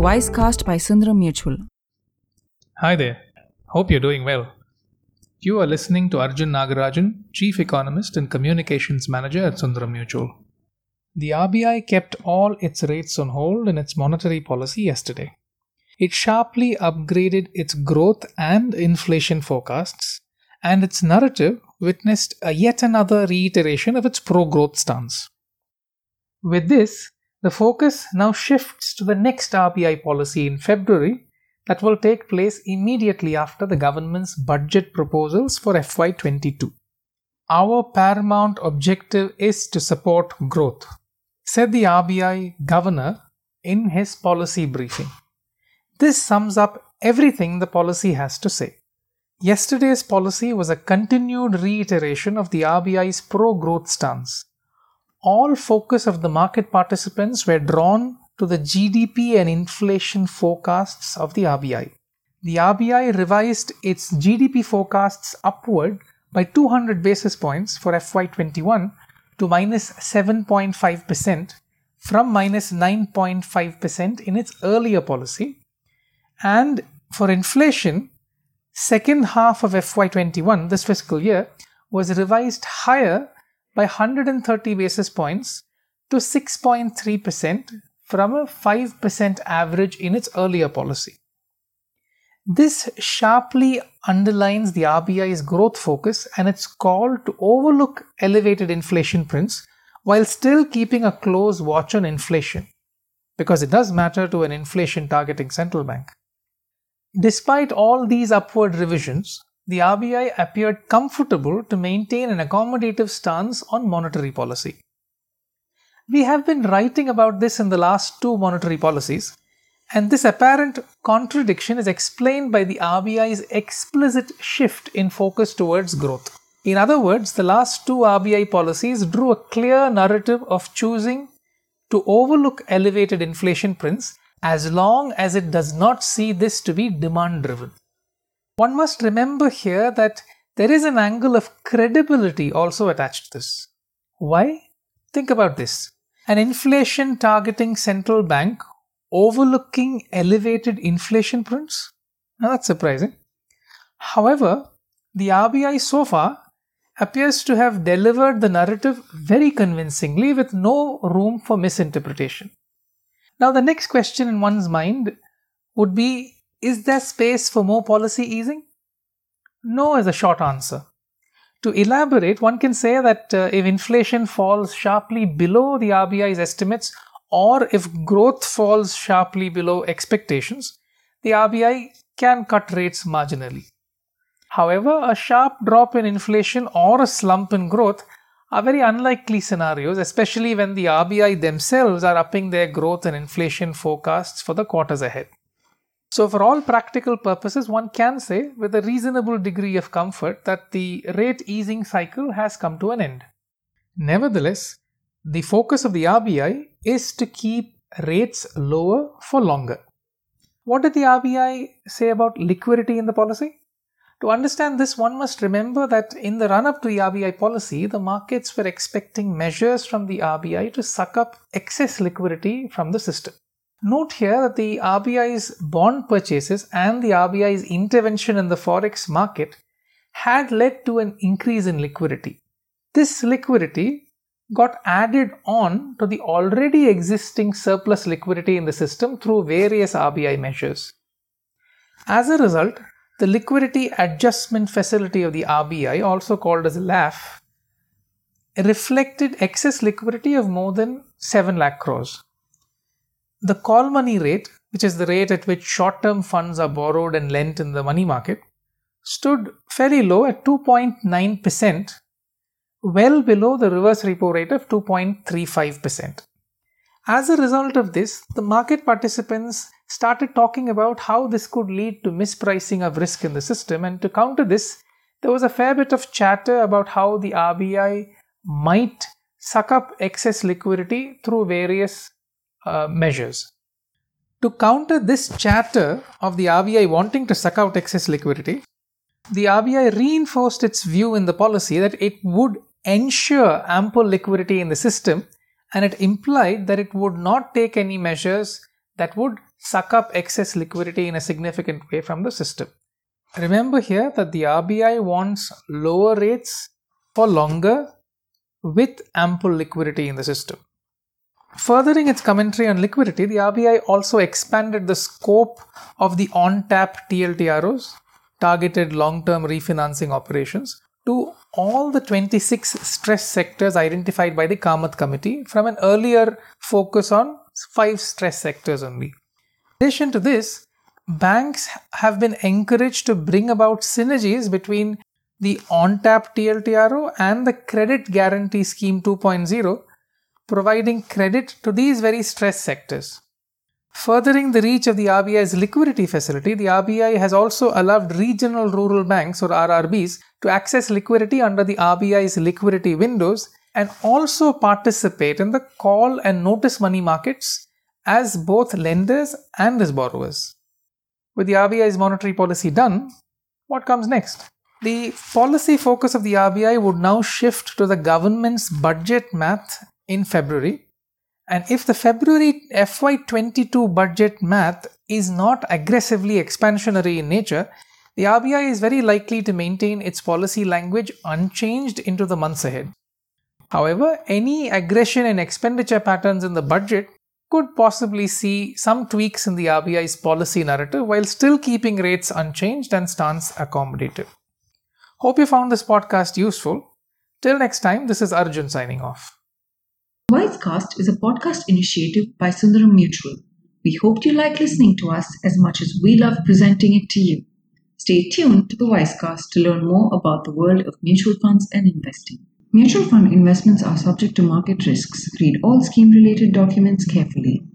Wisecast by Sundaram Mutual. Hi there. Hope you're doing well. You are listening to Arjun Nagarajan, Chief Economist and Communications Manager at Sundaram Mutual. The RBI kept all its rates on hold in its monetary policy yesterday. It sharply upgraded its growth and inflation forecasts, and its narrative witnessed a yet another reiteration of its pro growth stance. With this, the focus now shifts to the next RBI policy in February that will take place immediately after the government's budget proposals for FY22. Our paramount objective is to support growth, said the RBI governor in his policy briefing. This sums up everything the policy has to say. Yesterday's policy was a continued reiteration of the RBI's pro growth stance all focus of the market participants were drawn to the GDP and inflation forecasts of the RBI. The RBI revised its GDP forecasts upward by 200 basis points for FY21 to minus 7.5% from minus 9.5% in its earlier policy. And for inflation, second half of FY21, this fiscal year, was revised higher by 130 basis points to 6.3% from a 5% average in its earlier policy. This sharply underlines the RBI's growth focus and its call to overlook elevated inflation prints while still keeping a close watch on inflation, because it does matter to an inflation targeting central bank. Despite all these upward revisions, the RBI appeared comfortable to maintain an accommodative stance on monetary policy. We have been writing about this in the last two monetary policies, and this apparent contradiction is explained by the RBI's explicit shift in focus towards growth. In other words, the last two RBI policies drew a clear narrative of choosing to overlook elevated inflation prints as long as it does not see this to be demand driven. One must remember here that there is an angle of credibility also attached to this. Why? Think about this. An inflation targeting central bank overlooking elevated inflation prints? Now that's surprising. However, the RBI so far appears to have delivered the narrative very convincingly with no room for misinterpretation. Now, the next question in one's mind would be is there space for more policy easing? No, is a short answer. To elaborate, one can say that uh, if inflation falls sharply below the RBI's estimates, or if growth falls sharply below expectations, the RBI can cut rates marginally. However, a sharp drop in inflation or a slump in growth are very unlikely scenarios, especially when the RBI themselves are upping their growth and inflation forecasts for the quarters ahead. So, for all practical purposes, one can say with a reasonable degree of comfort that the rate easing cycle has come to an end. Nevertheless, the focus of the RBI is to keep rates lower for longer. What did the RBI say about liquidity in the policy? To understand this, one must remember that in the run up to the RBI policy, the markets were expecting measures from the RBI to suck up excess liquidity from the system. Note here that the RBI's bond purchases and the RBI's intervention in the forex market had led to an increase in liquidity. This liquidity got added on to the already existing surplus liquidity in the system through various RBI measures. As a result, the Liquidity Adjustment Facility of the RBI, also called as LAF, reflected excess liquidity of more than 7 lakh crores. The call money rate, which is the rate at which short term funds are borrowed and lent in the money market, stood fairly low at 2.9%, well below the reverse repo rate of 2.35%. As a result of this, the market participants started talking about how this could lead to mispricing of risk in the system, and to counter this, there was a fair bit of chatter about how the RBI might suck up excess liquidity through various uh, measures. To counter this chatter of the RBI wanting to suck out excess liquidity, the RBI reinforced its view in the policy that it would ensure ample liquidity in the system and it implied that it would not take any measures that would suck up excess liquidity in a significant way from the system. Remember here that the RBI wants lower rates for longer with ample liquidity in the system. Furthering its commentary on liquidity, the RBI also expanded the scope of the on tap TLTROs, targeted long term refinancing operations, to all the 26 stress sectors identified by the Kamath Committee from an earlier focus on five stress sectors only. In addition to this, banks have been encouraged to bring about synergies between the on tap TLTRO and the Credit Guarantee Scheme 2.0 providing credit to these very stressed sectors. Furthering the reach of the RBI's liquidity facility, the RBI has also allowed regional rural banks or RRBs to access liquidity under the RBI's liquidity windows and also participate in the call and notice money markets as both lenders and as borrowers. With the RBI's monetary policy done, what comes next? The policy focus of the RBI would now shift to the government's budget math in February. And if the February FY22 budget math is not aggressively expansionary in nature, the RBI is very likely to maintain its policy language unchanged into the months ahead. However, any aggression in expenditure patterns in the budget could possibly see some tweaks in the RBI's policy narrative while still keeping rates unchanged and stance accommodative. Hope you found this podcast useful. Till next time, this is Arjun signing off. Wisecast is a podcast initiative by Sundaram Mutual. We hope you like listening to us as much as we love presenting it to you. Stay tuned to the Wisecast to learn more about the world of mutual funds and investing. Mutual fund investments are subject to market risks. Read all scheme related documents carefully.